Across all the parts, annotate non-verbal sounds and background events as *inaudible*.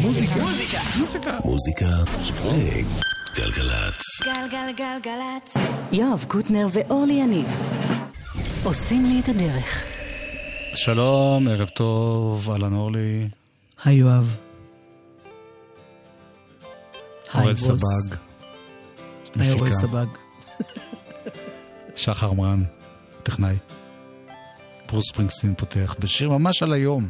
מוזיקה. מוזיקה. מוזיקה זה גלגלצ. גלגלגלגלצ. יואב קוטנר ואורלי יניב עושים לי את הדרך. שלום, ערב טוב, אהלן אורלי. היי יואב. אורל סבג. היי אורל. סבג. *laughs* שחר מרן, טכנאי. ברוס ספרינגסטין פותח בשיר ממש על היום.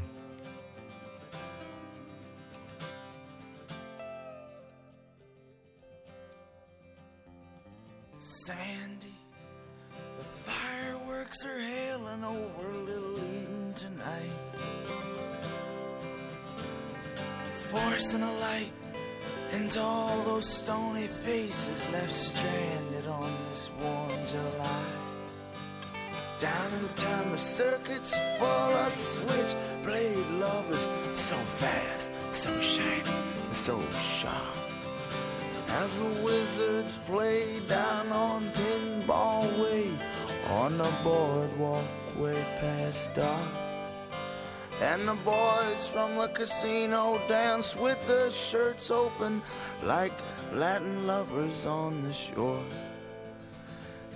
Latin lovers on the shore.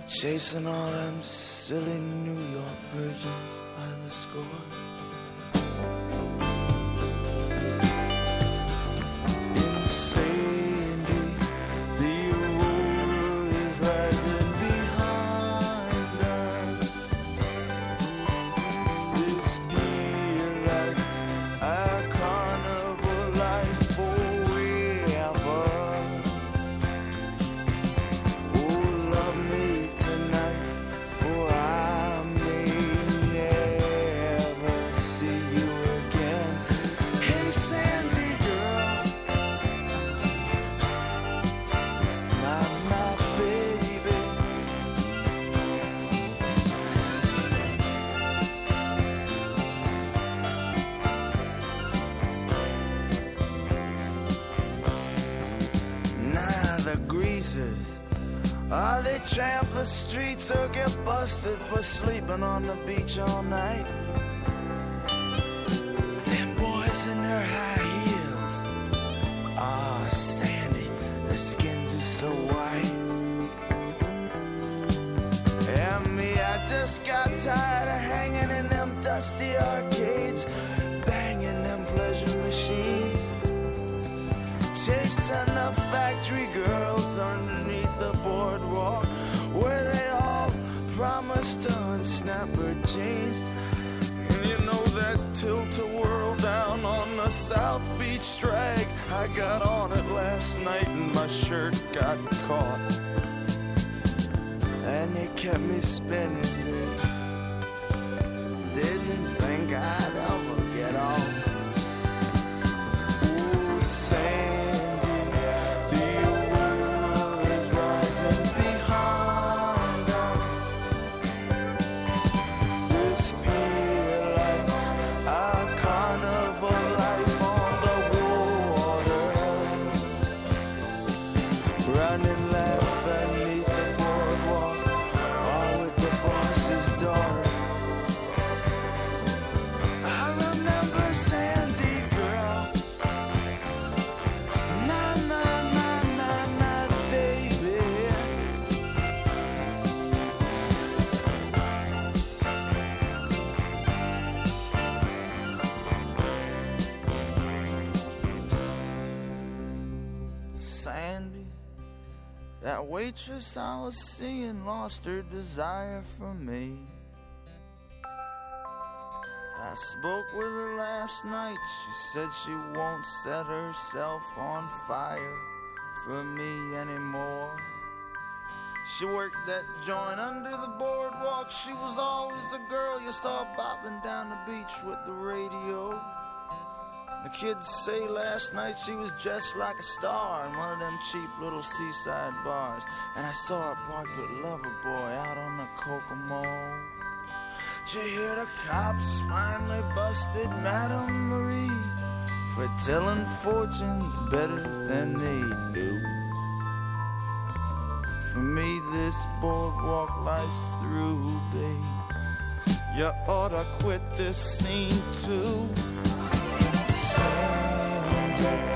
Chasing all them silly New York virgins by the score. The streets or get busted for sleeping on the beach all night. Waitress I was seeing lost her desire for me. I spoke with her last night. She said she won't set herself on fire for me anymore. She worked that joint under the boardwalk. She was always a girl you saw bobbing down the beach with the radio. The kids say last night she was dressed like a star in one of them cheap little seaside bars. And I saw her parked with Lover Boy out on the Kokomo. Did you hear the cops finally busted Madame Marie for telling fortunes better than they do? For me, this boardwalk life's through, babe. You oughta quit this scene too sound.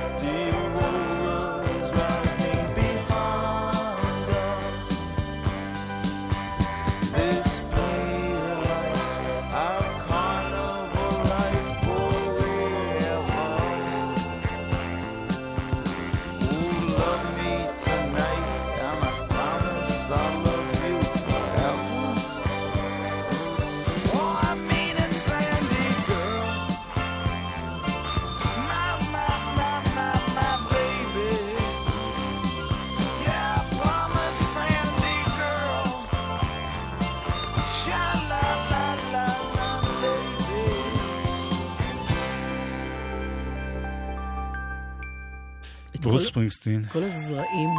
ברוס ספרינגסטין. כל הזרעים,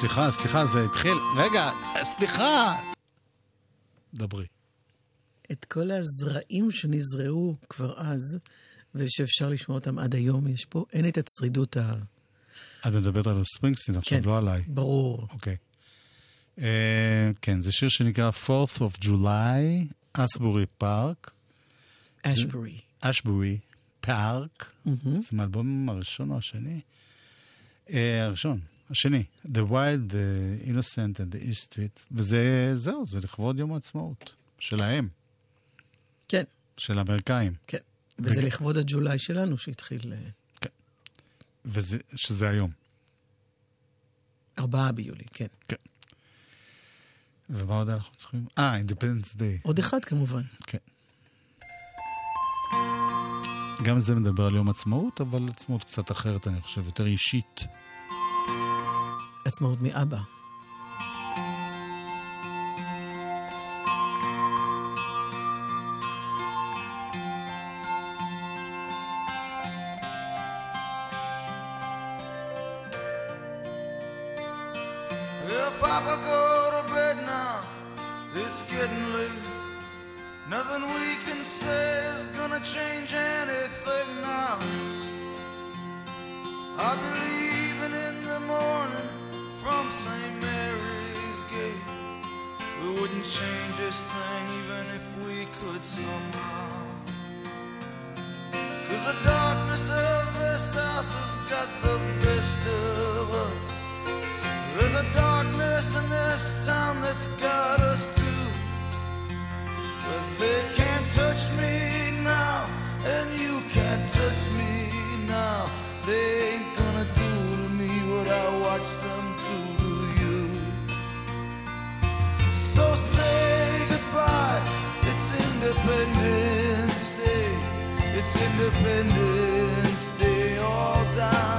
סליחה, סליחה, זה התחיל... רגע, סליחה! דברי. את כל הזרעים שנזרעו כבר אז, ושאפשר לשמוע אותם עד היום, יש פה, אין את הצרידות ה... את מדברת על ספרינגסטין עכשיו, כן. לא עליי. ברור. אוקיי. אה, כן, זה שיר שנקרא 4th of July, אסבורי פארק, אשברי. אשבורי פארק. זה מהאלבום הראשון או השני? אה, הראשון, השני. The Wild, The Innocent and the East Street. וזה, זהו, זה לכבוד יום העצמאות. שלהם, כן, של האמריקאים. כן. וזה רגע. לכבוד הג'ולי שלנו שהתחיל אה, וזה, שזה היום. ארבעה ביולי, כן. ומה עוד אנחנו צריכים? אה, Independence Day. עוד אחד כמובן. כן. גם זה מדבר על יום עצמאות, אבל עצמאות קצת אחרת, אני חושב, יותר אישית. עצמאות מאבא. Even if we could somehow. Cause the darkness of this house has got the best of us. There's a darkness in this town that's got us too. But they can't touch me now, and you can't touch me now. They ain't gonna do to me what I watched them goodbye, it's Independence Day. It's Independence Day. All down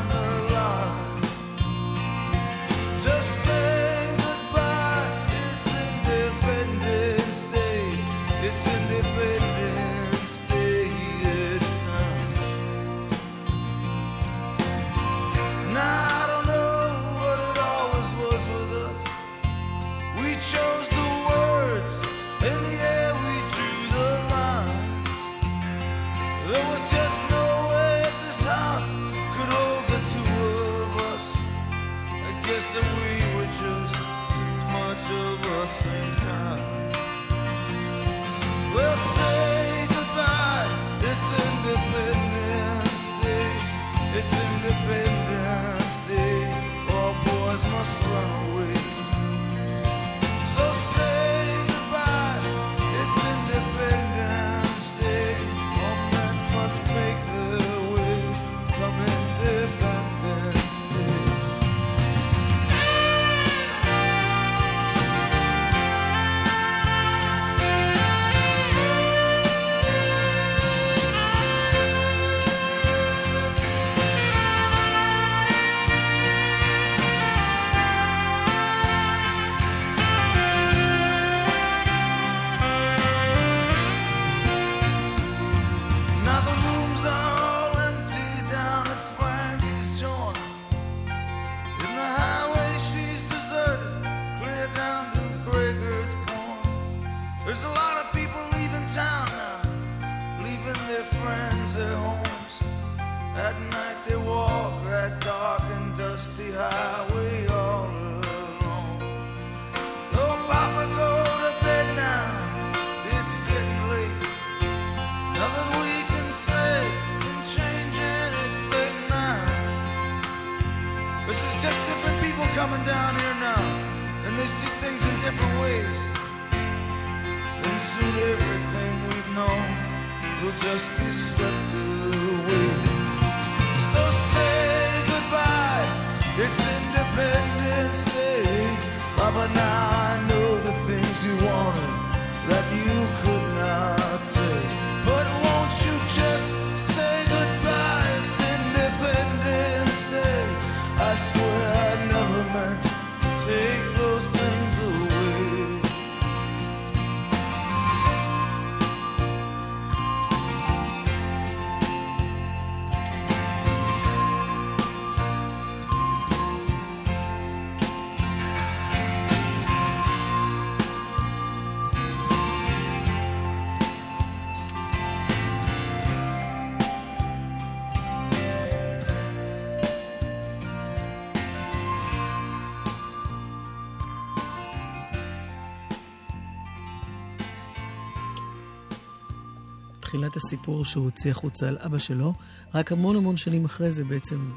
בתחילת הסיפור שהוא הוציא החוצה על אבא שלו, רק המון המון שנים אחרי זה בעצם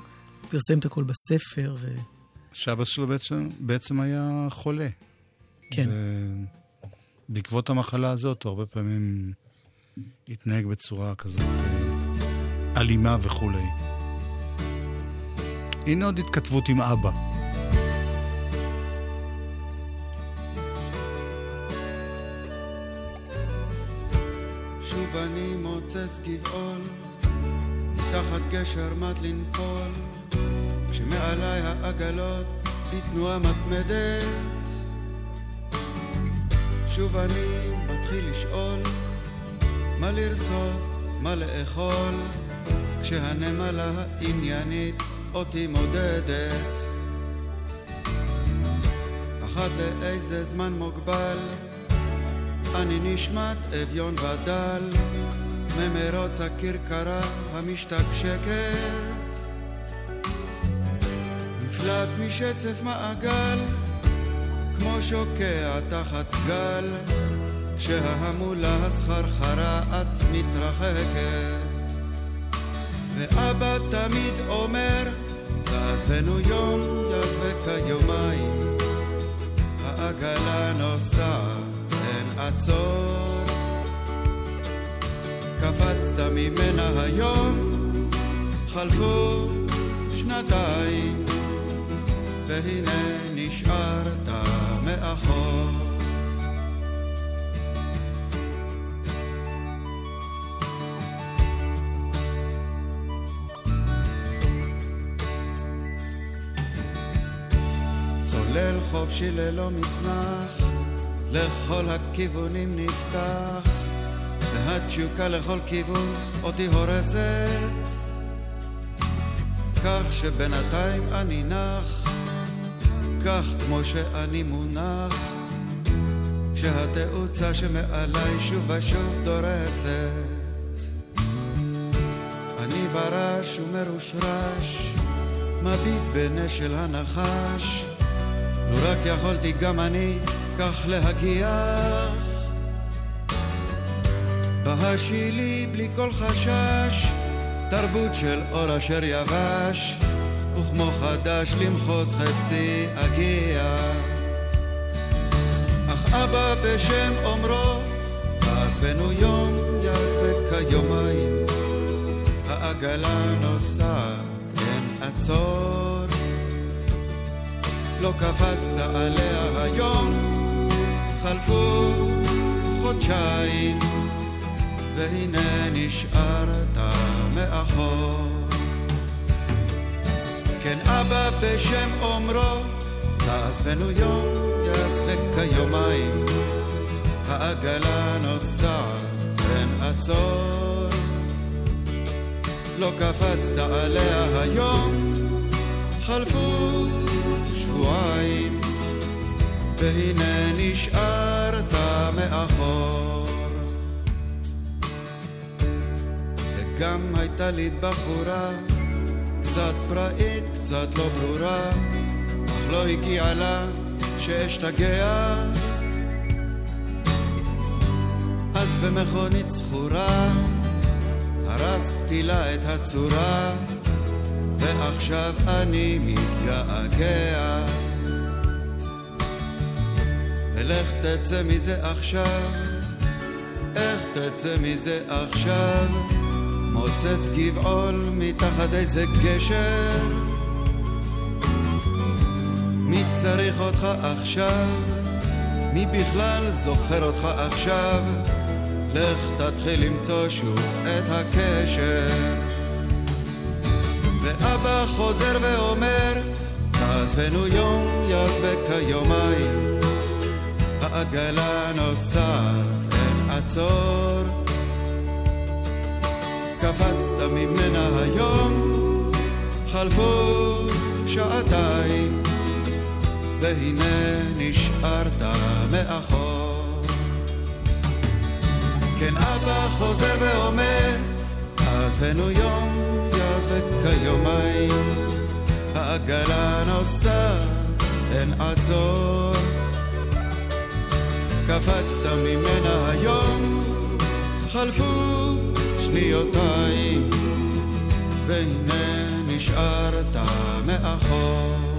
פרסם את הכל בספר. ו... שאבא שלו בעצם, בעצם היה חולה. כן. בעקבות המחלה הזאת, הוא הרבה פעמים התנהג בצורה כזאת אה, אלימה וכולי. הנה עוד התכתבות עם אבא. אני מוצץ גבעול, מתחת גשר מת לנפול, כשמעליי העגלות בתנועה מתמדת. שוב אני מתחיל לשאול, מה לרצות, מה לאכול, כשהנמלה העניינית אותי מודדת. אחת לאיזה זמן מוגבל, אני נשמט אביון ודל, ממרוץ הכרכרה המשתקשקת. נפלט משצף מעגל, כמו שוקע תחת גל, כשההמולה הסחרחרה את מתרחקת. ואבא תמיד אומר, תעזבנו יום, יעזבק היומיים, העגלה נוסעת, אין עצור. קפצת ממנה היום, חלפו שנתיים, והנה נשארת מאחור. צולל חופשי ללא מצנח, לכל הכיוונים נפתח, והתשוקה לכל כיוון אותי הורסת, כך שבינתיים אני נח, כך כמו שאני מונח, כשהתאוצה שמעליי שוב ושוב דורסת. אני ברש ומרושרש, מביט בנשל הנחש, לו רק יכולתי גם אני כך להגיח. בהשילי בלי כל חשש, תרבות של אור אשר יבש, וכמו חדש למחוז חפצי אגיע. אך אבא בשם אומרו, עזבנו יום יעזבק כיומיים, העגלה נוסעת, אין עצור. לא קפצת עליה היום, חלפו חודשיים, והנה נשארת מאחור. כן אבא בשם אומרו, תעזבנו יום, יעזבק כיומיים, העגלה נוסעת, אין עצור. לא קפצת עליה היום, חלפו שבועיים, והנה נשארת מאחור. וגם הייתה לי בחורה, קצת פראית, קצת לא ברורה, אך לא הגיעה לה שאשתגע. אז במכונית זכורה, הרסתי לה את הצורה. ועכשיו אני מתגעגע. ולך תצא מזה עכשיו, איך תצא מזה עכשיו? מוצץ גבעול מתחת איזה גשר. מי צריך אותך עכשיו? מי בכלל זוכר אותך עכשיו? לך תתחיל למצוא שוב את הקשר. ואבא חוזר ואומר, תעזבנו יום, יעזבק כיומיים. העגלה נוסעת, אין עצור. קפצת ממנה היום, חלפו שעתיים, והנה נשארת מאחור. כן, אבא חוזר ואומר, עזבנו יום, יעזבק כיומיים, העגלה נוסעת, אין עצור. קפצת ממנה היום, חלפו שניותיי, והנה נשארת מאחור.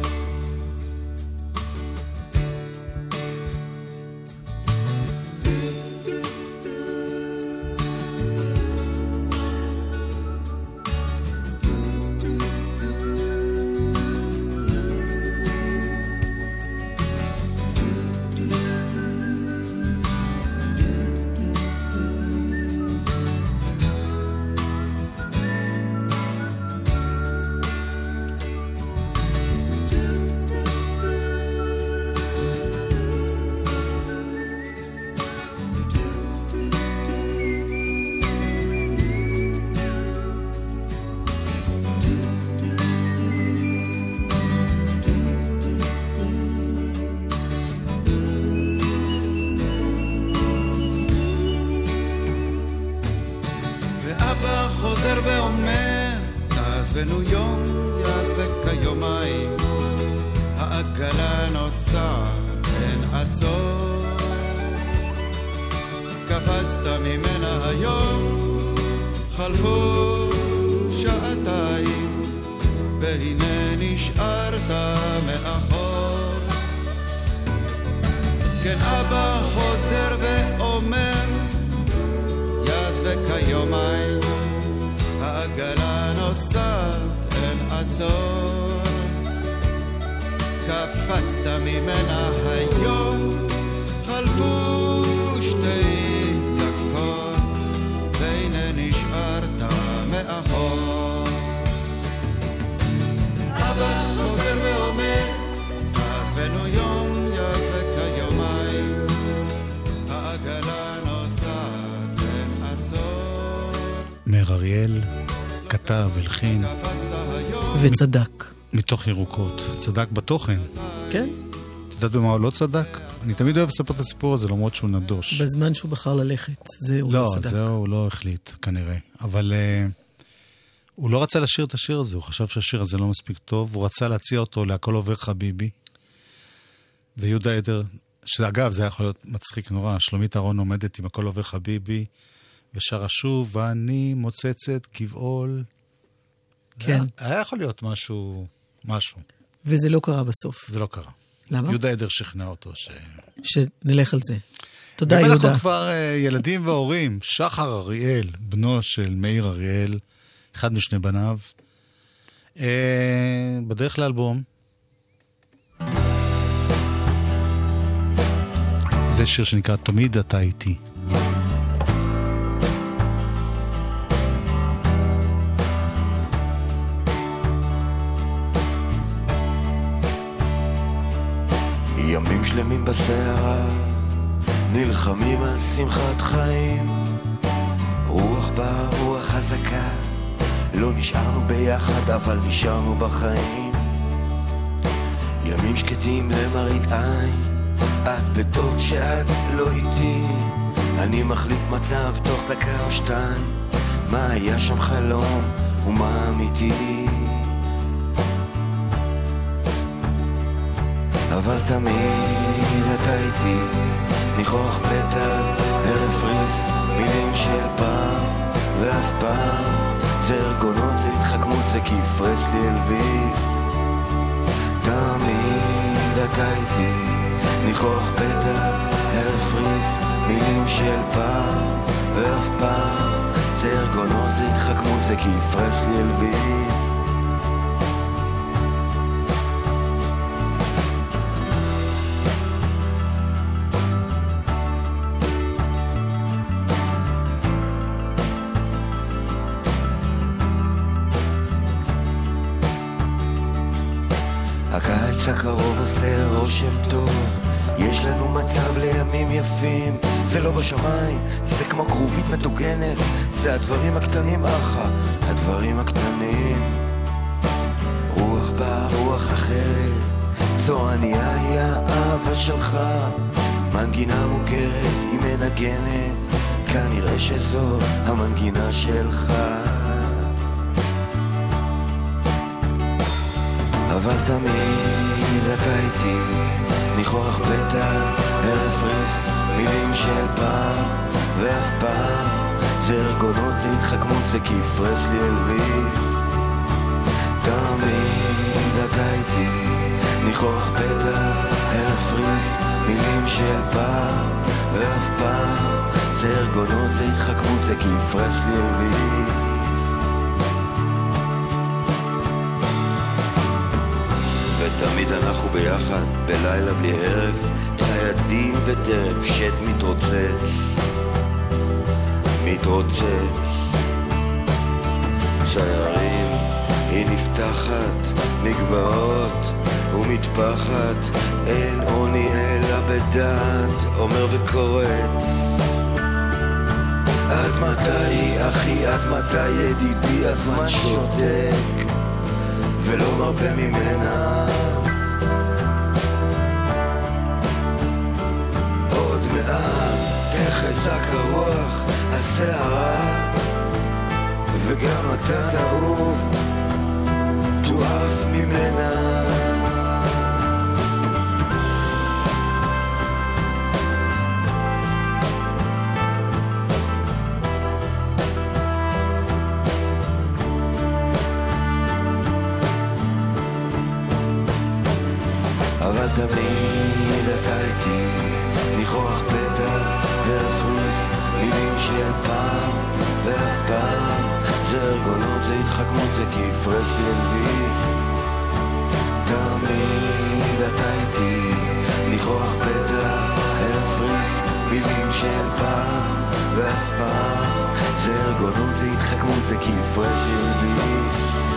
הלחין, היום, וצדק. מתוך ירוקות. צדק בתוכן. כן, את יודעת במה הוא לא צדק? אני תמיד אוהב לספר את הסיפור הזה, למרות שהוא נדוש. בזמן שהוא בחר ללכת. זה הוא לא, לא צדק. זהו, הוא לא החליט, כנראה. אבל uh, הוא לא רצה לשיר את השיר הזה, הוא חשב שהשיר הזה לא מספיק טוב, הוא רצה להציע אותו להכל עובר חביבי. ויהודה עדר, שאגב, זה היה יכול להיות מצחיק נורא, שלומית אהרון עומדת עם הכל עובר חביבי, ושרה שוב, ואני מוצצת גבעול. כן, היה, היה יכול להיות משהו, משהו. וזה לא קרה בסוף. זה לא קרה. למה? יהודה עדר שכנע אותו ש... שנלך על זה. תודה, יהודה. אנחנו כבר uh, ילדים והורים, שחר אריאל, בנו של מאיר אריאל, אחד משני בניו, uh, בדרך לאלבום. זה שיר שנקרא תמיד אתה איתי. ימים שלמים בסערה, נלחמים על שמחת חיים. רוח באה, רוח חזקה, לא נשארנו ביחד, אבל נשארנו בחיים. ימים שקטים למראית עין, את בטוב כשאת לא איתי. אני מחליף מצב תוך דקה או שתיים, מה היה שם חלום ומה אמיתי. אבל תמיד אתה איתי, ניחוח פתע, ערב ריס, מילים של פעם, ואף פעם זה ארגונות, זה התחכמות, זה כפרס לי אלוויס. תמיד אתה איתי, ניחוח פתע, ערב ריס, מילים של פעם, ואף פעם זה ארגונות, זה התחכמות, זה כפרס לי אלוויס. הקרוב עושה רושם טוב, יש לנו מצב לימים יפים, זה לא בשמיים, זה כמו כרובית מטוגנת, זה הדברים הקטנים אחא, הדברים הקטנים. רוח באה, רוח אחרת, צועניה היא האהבה שלך, מנגינה מוכרת, היא מנגנת, כנראה שזו המנגינה שלך. אבל תמיד איתי, ניחוח פתע, ערב ריס, מילים של פעם, ואף פעם זה ארגונות, זה התחכמות, זה כיף רסלי אלוויס. תמיד אתה איתי, ניחוח פתע, להפריס מילים של פעם, ואף פעם זה ארגונות, זה התחכמות, זה כיף רסלי אלוויס. ביחד, בלילה בלי ערב, ציידים וטרף, שט מתרוצץ, מתרוצץ. ציירים, היא נפתחת, מגבעות ומטפחת, אין עוני אלא בדעת, אומר וקוראת. עד מתי, אחי, עד מתי, ידידי, הזמן שותק, ולא מרפה ממנה. הרוח, הסערה, וגם אתה תעוף, תועף ממנה. זה כיף רסלי אלוויס. תמיד אתה איתי, ניחוח פתע, להפריס מילים של פעם, ואף פעם זה ארגונות, זה התחכמות, זה כיף רסלי אלוויס.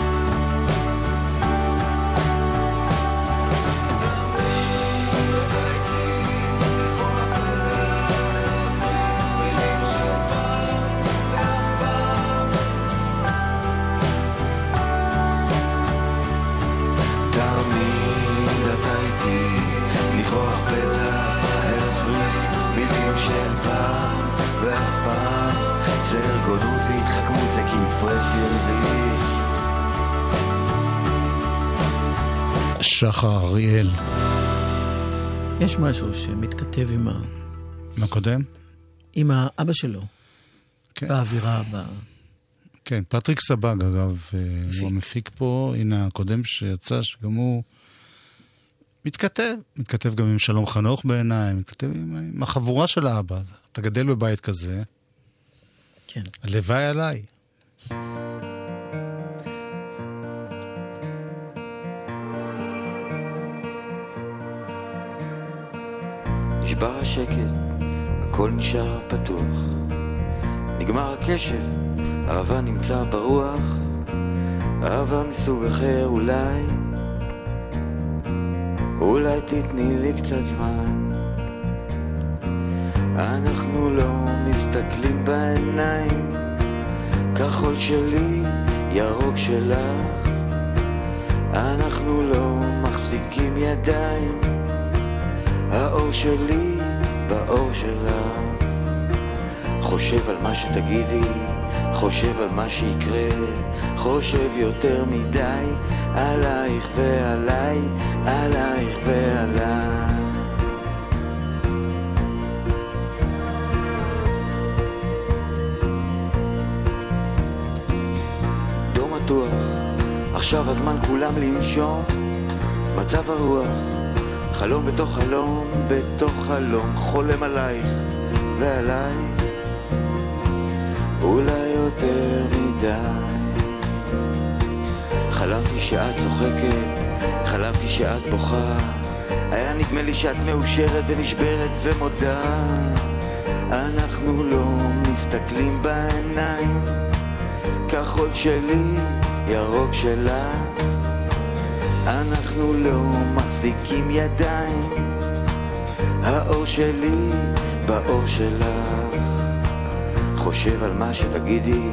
שחר אריאל. יש משהו שמתכתב עם, ה... מה קודם? עם האבא שלו, כן. באווירה, ב... כן, פטריק סבג, אגב, אה, מפיק. הוא המפיק פה, הנה הקודם שיצא, שגם הוא מתכתב, מתכתב גם עם שלום חנוך בעיניי, מתכתב עם, עם החבורה של האבא. אתה גדל בבית כזה, כן. הלוואי עליי. נשבר השקט, הכל נשאר פתוח. נגמר הקשב, אהבה נמצא ברוח. אהבה מסוג אחר אולי, אולי תתני לי קצת זמן. אנחנו לא מסתכלים בעיניים, כחול שלי, ירוק שלך. אנחנו לא מחזיקים ידיים. האור שלי באור שלך חושב על מה שתגידי, חושב על מה שיקרה חושב יותר מדי עלייך ועליי, עלייך ועליי. עכשיו הזמן כולם לנשום מצב הרוח חלום בתוך חלום, בתוך חלום, חולם עלייך ועליי, אולי יותר מדי. חלמתי שאת צוחקת, חלמתי שאת בוכה, היה נדמה לי שאת מאושרת ונשברת ומודה. אנחנו לא מסתכלים בעיניים, כחול שלי, ירוק שלה. אנחנו לא מחזיקים ידיים, האור שלי באור שלך. חושב על מה שתגידי,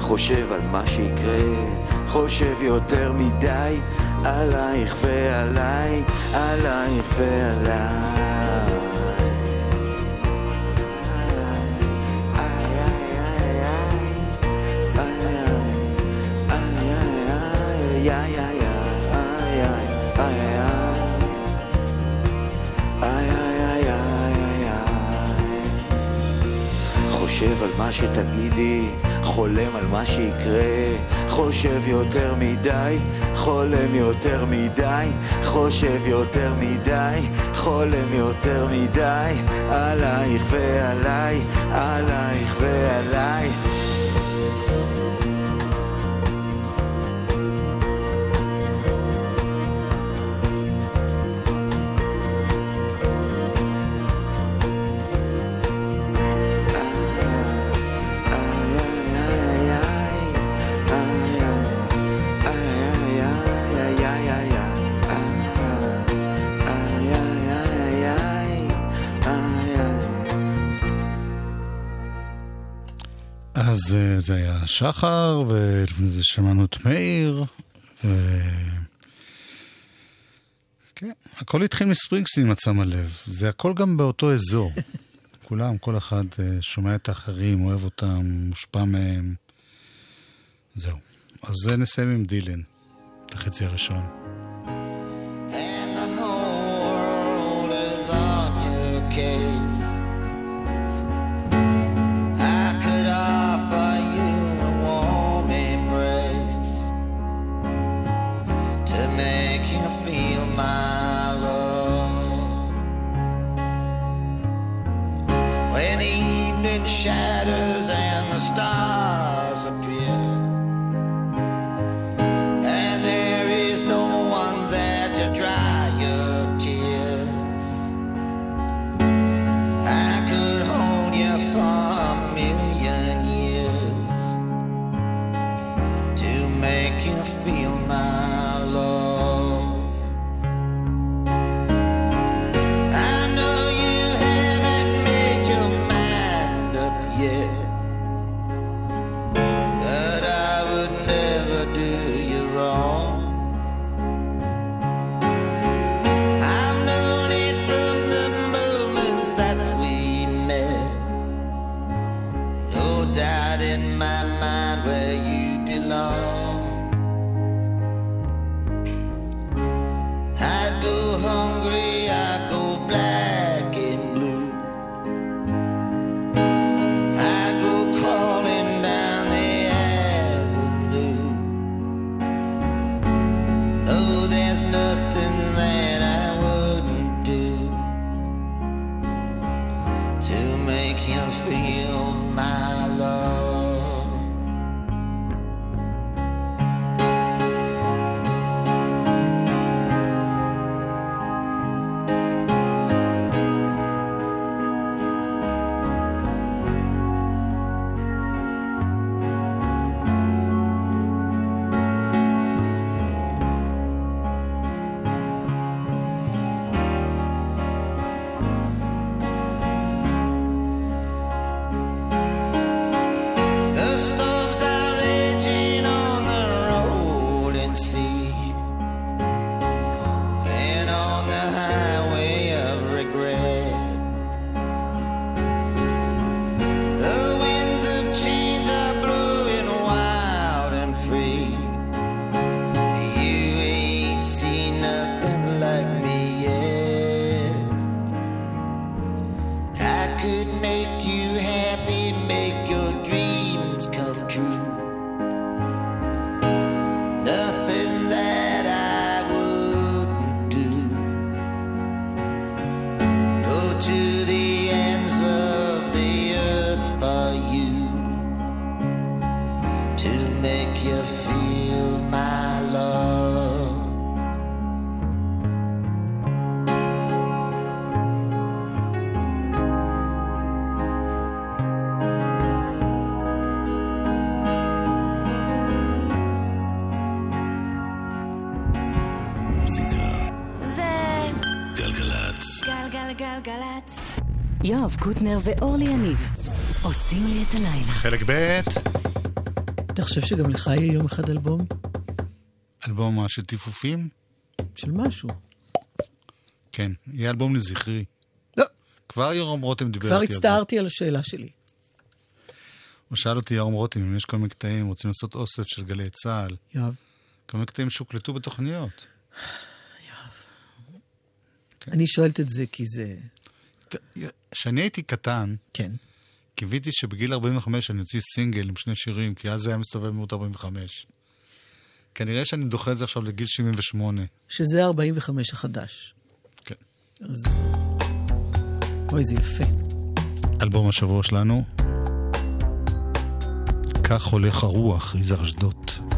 חושב על מה שיקרה, חושב יותר מדי עלייך ועליי, עלייך ועליי. מה שתגידי, חולם על מה שיקרה, חושב יותר מדי, חולם יותר מדי, חושב יותר מדי, חולם יותר מדי, עלייך ועליי, עלייך ועליי. זה היה שחר, ולפני זה שמענו את מאיר. ו... כן, הכל התחיל מספרינגסטין, אם את שמה לב. זה הכל גם באותו אזור. *laughs* כולם, כל אחד אה, שומע את האחרים, אוהב אותם, מושפע מהם. זהו. אז נסיים עם דילן, את החצי הראשון. קוטנר ואורלי יניב עושים לי את הלילה. חלק ב', אתה חושב שגם לך יהיה יום אחד אלבום? אלבום מה, של טיפופים? של משהו. כן, יהיה אלבום לזכרי. לא, כבר יורם רותם דיבר כבר איתי על זה. הצטערתי על השאלה שלי. הוא שאל אותי, יורם רותם, אם יש כל מיני קטעים, רוצים לעשות אוסף של גלי צה"ל. יואב, כל מיני קטעים שהוקלטו בתוכניות. אני שואלת את זה כי זה... כשאני הייתי קטן, כן. קיוויתי שבגיל 45 אני אוציא סינגל עם שני שירים, כי אז זה היה מסתובב מאות 45. כנראה שאני דוחה את זה עכשיו לגיל 78. שזה 45 החדש. כן. אז... אוי, זה יפה. אלבום השבוע שלנו, כך הולך הרוח, יזהר אשדוד.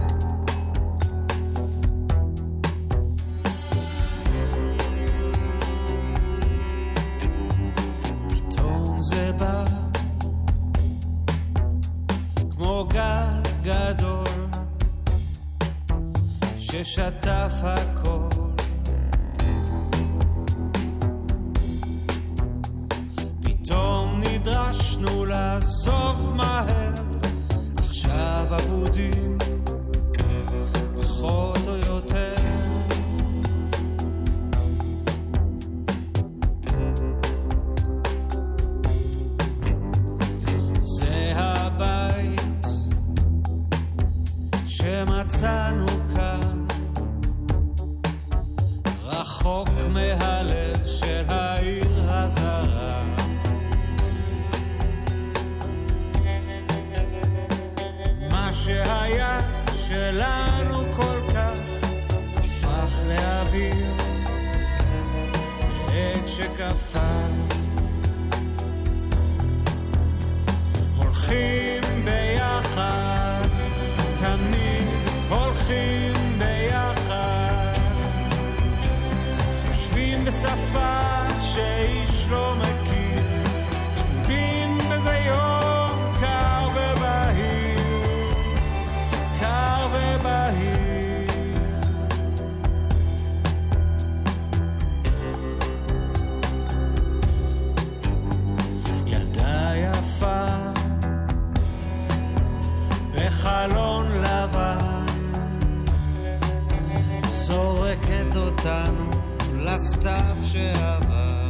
שעבר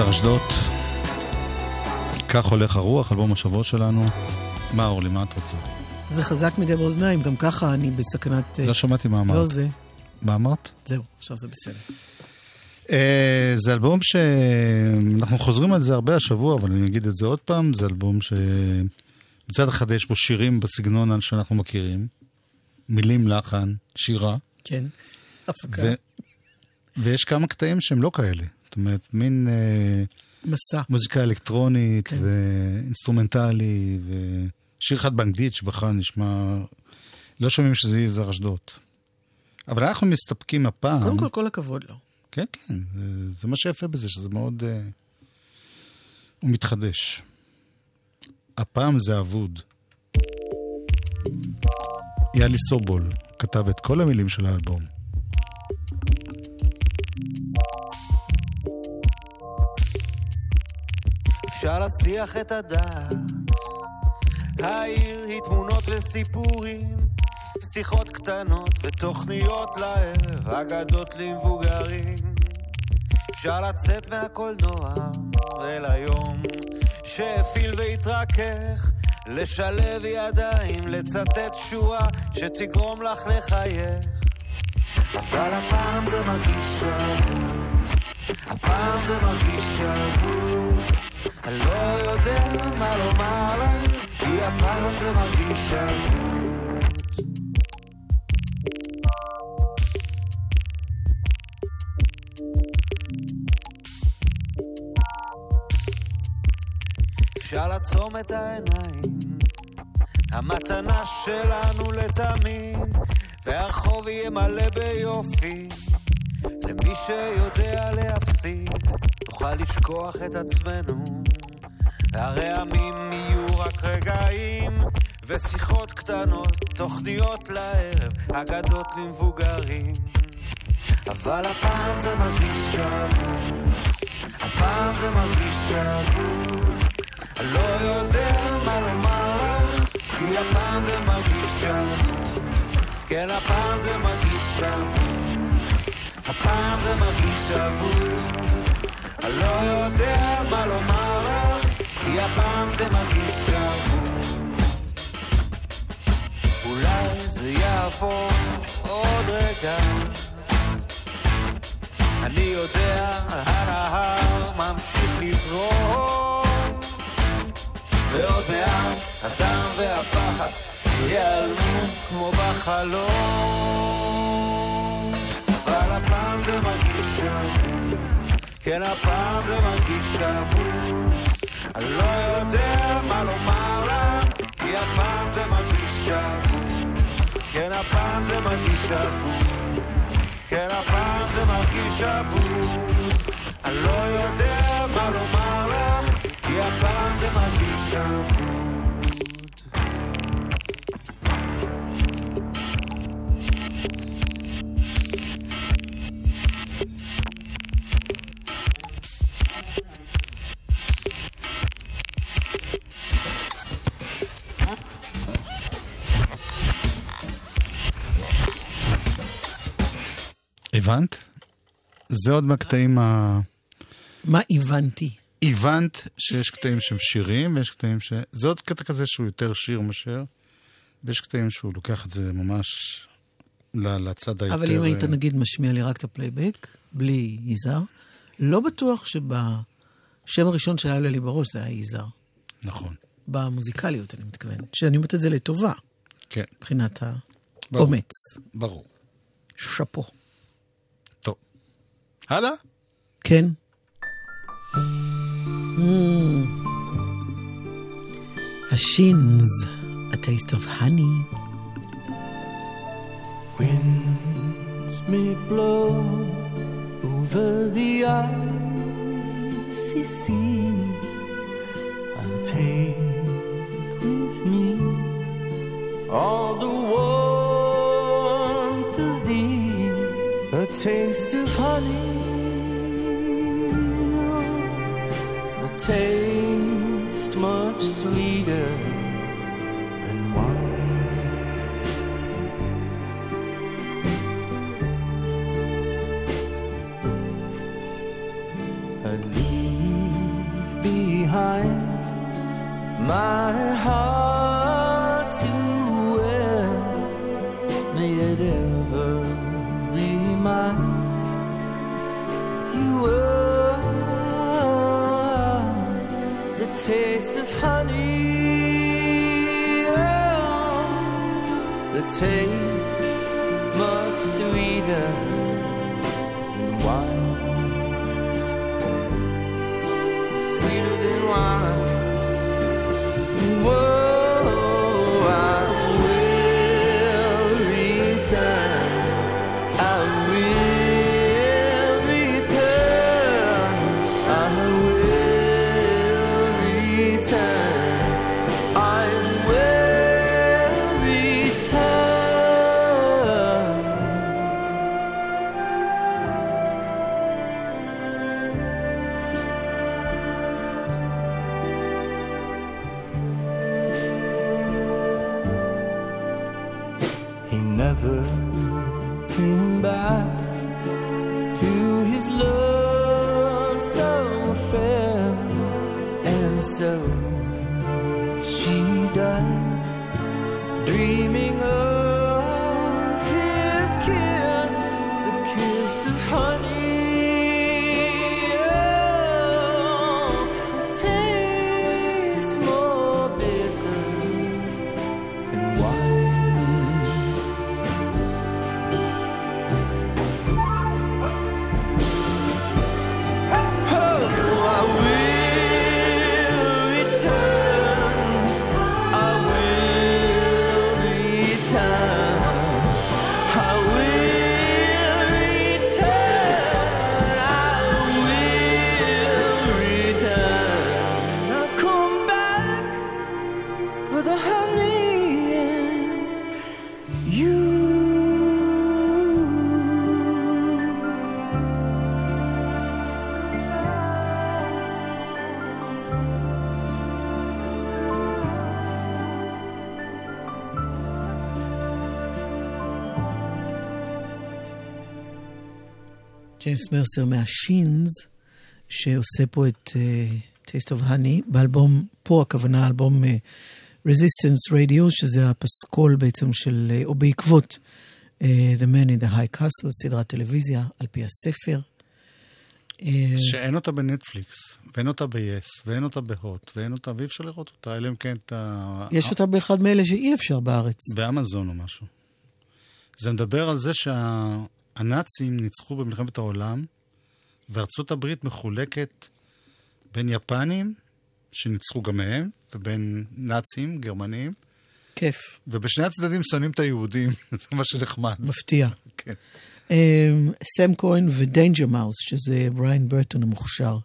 יצר אשדות. כך הולך הרוח, אלבום השבוע שלנו. מה, אורלי, מה את רוצה? זה חזק מדי באוזניים, גם ככה אני בסכנת... אה, לא שמעתי מה אמרת. לא זה. מה אמרת? זהו, עכשיו זה בסדר. אה, זה אלבום שאנחנו חוזרים על זה הרבה השבוע, אבל אני אגיד את זה עוד פעם, זה אלבום שמצד אחד יש בו שירים בסגנון שאנחנו מכירים, מילים, לחן, שירה. כן, הפקה. ו... ויש כמה קטעים שהם לא כאלה. זאת אומרת, מין אה, מסע. מוזיקה אלקטרונית כן. ואינסטרומנטלי, ושיר אחד באנגלית שבכלל נשמע... לא שומעים שזה יזהר אשדוד. אבל אנחנו מסתפקים הפעם... קודם כל, כל הכבוד לו. כן, כן, זה, זה מה שיפה בזה, שזה מאוד... אה, הוא מתחדש. הפעם זה אבוד. יאלי סובול כתב את כל המילים של האלבום. אפשר להסיח את הדעת. העיר היא תמונות וסיפורים, שיחות קטנות ותוכניות לערב, אגדות למבוגרים. אפשר לצאת מהקולנוע אל היום שהפיל והתרכך, לשלב ידיים, לצטט שורה שתגרום לך לחייך. אבל הפעם זה מרגיש שבוי, הפעם זה מרגיש שבוי. אני לא יודע מה לומר כי הפעם זה מרגיש שבוי. אפשר לעצום את העיניים, המתנה שלנו לתמיד, והרחוב יהיה מלא ביופי. למי שיודע להפסיד, נוכל לשכוח את עצמנו. הרעמים יהיו רק רגעים, ושיחות קטנות, תוכניות לערב, אגדות למבוגרים. אבל הפעם זה מרגיש שבוי, הפעם זה מרגיש. אני לא יודע מה לומר כי הפעם זה מרגיש שבוי. כן, הפעם זה מרגיש שבוי. הפעם זה מרגיש. אני לא יודע מה לומר כי הפעם זה מרגיש שבוי. אולי זה יעבור עוד רגע. אני יודע, הנהר ממשיך לזרום. ועוד מעט הזעם והפחד ייעלמו כמו בחלום. אבל הפעם זה מרגיש שבוי, כן הפעם זה מרגיש שבוי. אני לא יודע מה לומר לך, כי הפעם זה מרגיש שבוי. כן הפעם זה מרגיש שבוי. כן הפעם זה מרגיש שבוי. אני לא יודע מה לומר לך, כי הפעם זה מרגיש שבוי. הבנת? זה עוד מהקטעים ה... מה הבנתי? הבנת שיש קטעים שהם שירים, ויש קטעים ש... זה עוד קטע כזה שהוא יותר שיר מאשר, ויש קטעים שהוא לוקח את זה ממש לצד היותר... אבל אם היית אה, נגיד משמיע לי רק את הפלייבק, בלי יזהר, לא בטוח שבשם הראשון שהיה לי בראש זה היה יזהר. נכון, במוזיקליות, אני מתכוון. שאני אומרת את זה לטובה, כן, מבחינת. האומץ. ברור. שאפו. טוב. הלאה? כן. Mm. השינס, A Taste of Honey. Winds may blow over the icy sea. I'll take with me all the warmth A taste of honey, a taste much sweeter than wine. I leave behind my heart take ג'יימס מרסר מהשינס, שעושה פה את uh, Taste of Honey, באלבום, פה הכוונה אלבום uh, Resistance Radio, שזה הפסקול בעצם של, uh, או בעקבות uh, The Man in the High Castle, סדרת טלוויזיה, על פי הספר. שאין אותה בנטפליקס, ואין אותה ב-yes, ואין אותה בהוט, ואין אותה, ואי אפשר לראות אותה, אלא אם כן אתה... יש אותה באחד מאלה שאי אפשר בארץ. באמזון או משהו. זה מדבר על זה שהנאצים ניצחו במלחמת העולם, וארצות הברית מחולקת בין יפנים, שניצחו גם מהם, ובין נאצים, גרמנים, כיף, ובשני הצדדים שונאים את היהודים, *laughs* זה מה שנחמד. מפתיע. כן. אמ, סם כהן ודיינג'ר מאוס, שזה בריין ברטון המוכשר,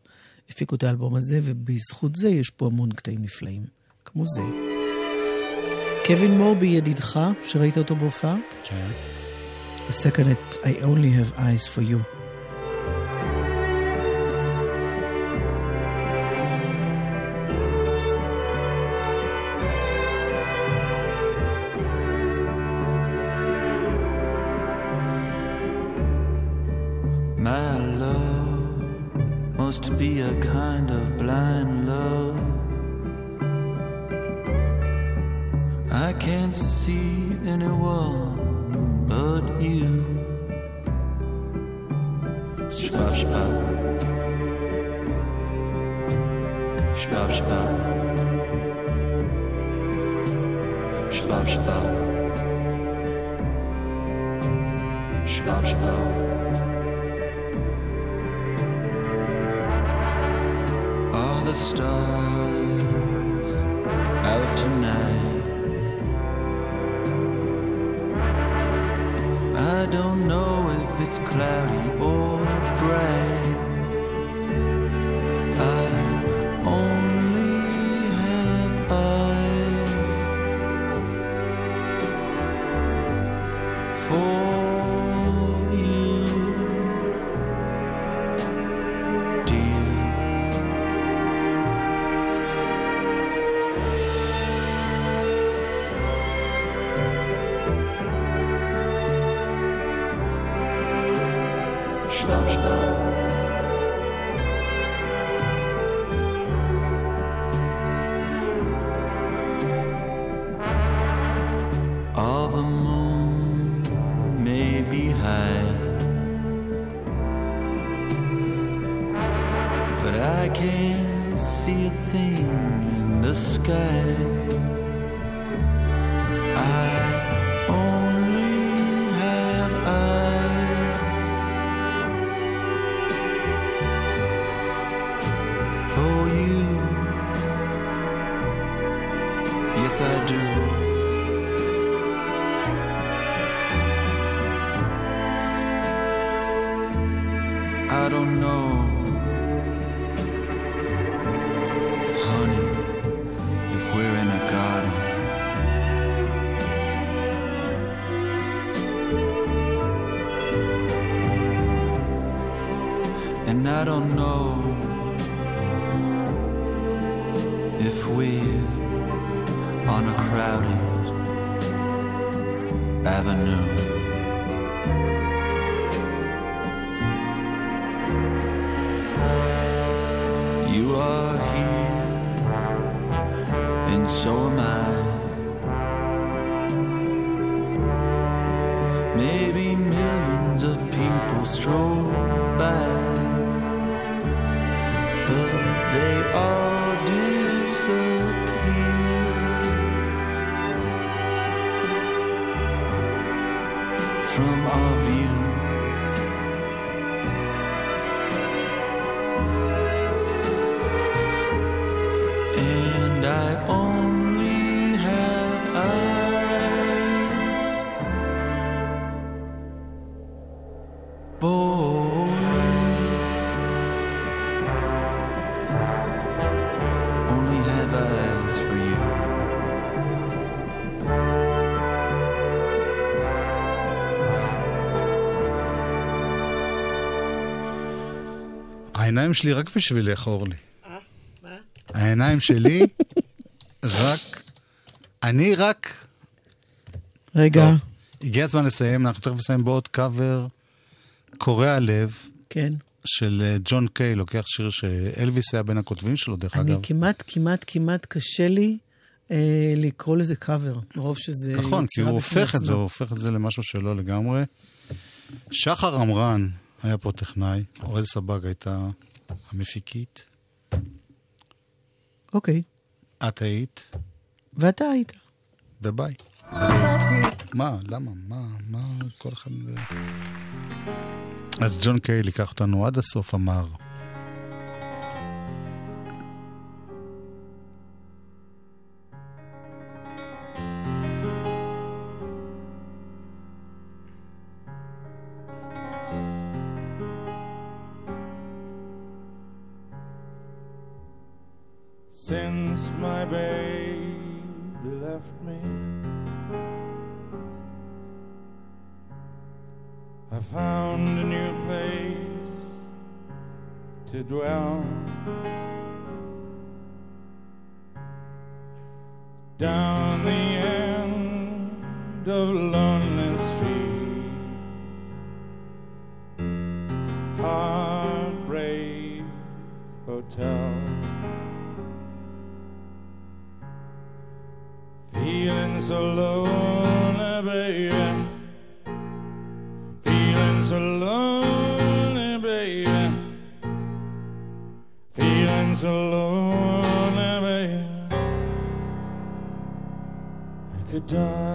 הפיקו את האלבום הזה, ובזכות זה יש פה המון קטעים נפלאים, כמו זה. קווין מורבי ידידך, שראית אותו בהופעה? כן. The second, it, I only have eyes for you. I can't see a thing in the sky. העיניים שלי רק בשבילך, אורלי. מה? העיניים שלי רק... אני רק... רגע, טוב, הגיע הזמן לסיים, אנחנו תכף נסיים בעוד קאבר קורע לב כן. של אה, ג'ון קיי, לוקח שיר שאלוויס היה בין הכותבים שלו, דרך אני אגב. כמעט, כמעט, כמעט קשה לי אה, לקרוא לזה קאבר, מרוב שזה נכון, כי הוא הופך את זה. הוא הופך את זה למשהו שלו לגמרי. שחר עמרן היה פה טכנאי, אוראל סבג הייתה המפיקית, אוקיי, את היית, ואתה היית. וביי. מה? למה? מה? מה כל אחד... אז ג'ון קיי ייקח אותנו עד הסוף, אמר. My baby left me, I found a new place to dwell. Down the end of Lonely so lonely, baby. Feeling so lonely, baby. Feeling so lonely, baby. I could die.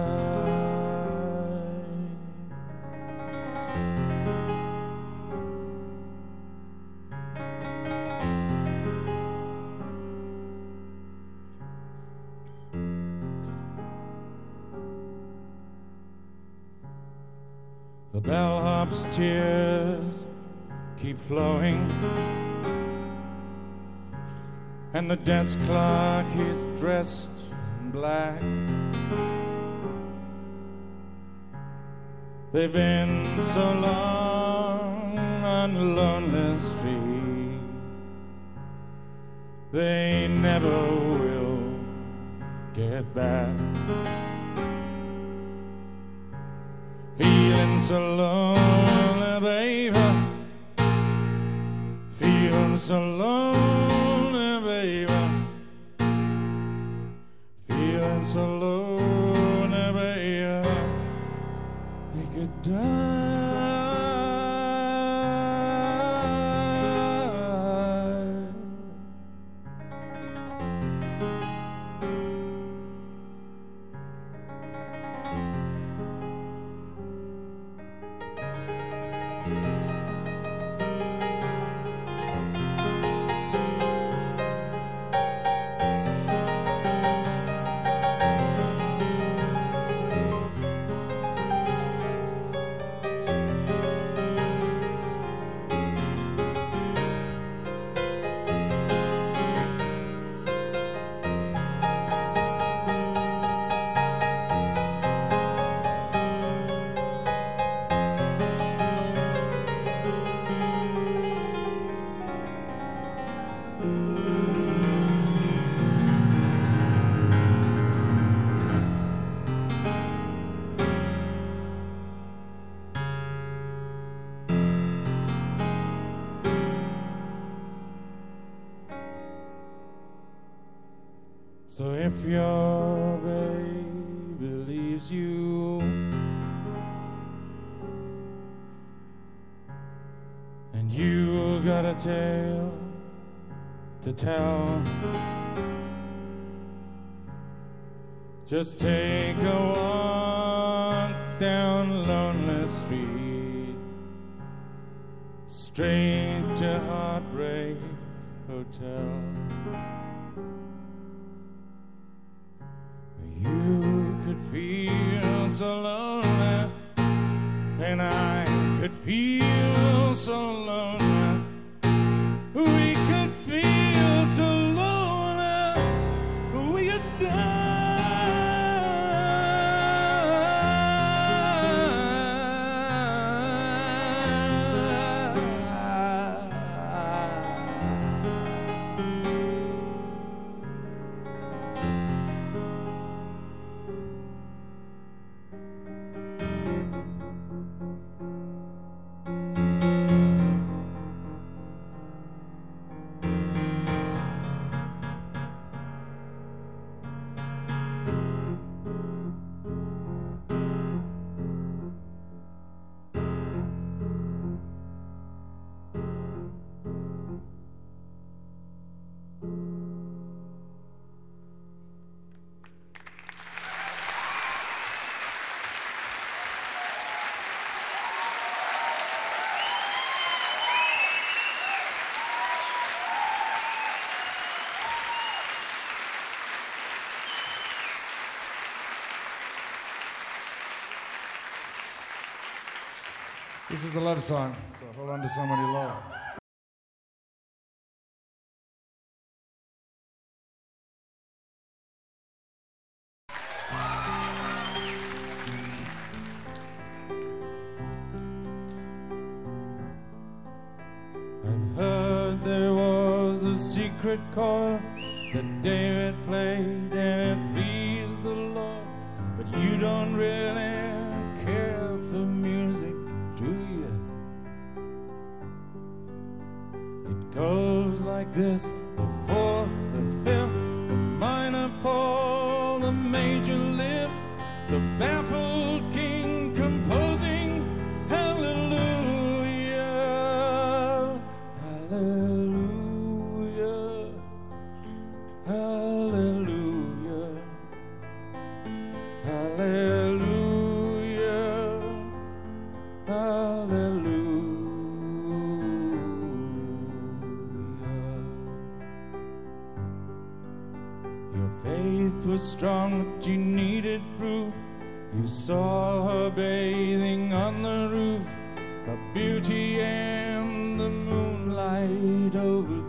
Desk clerk is dressed in black. They've been so long on the Lonely Street, they never will get back. Feeling so lonely, baby. Feeling so lonely, down. if your baby leaves you. And you got a tale to tell. Just take a walk down lonely street. Straight to heartbreak hotel. This is a love song, so hold on to someone you love.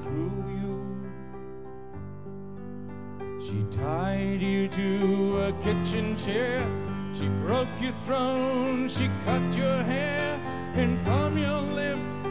through you. She tied you to a kitchen chair. She broke your throne. She cut your hair. And from your lips,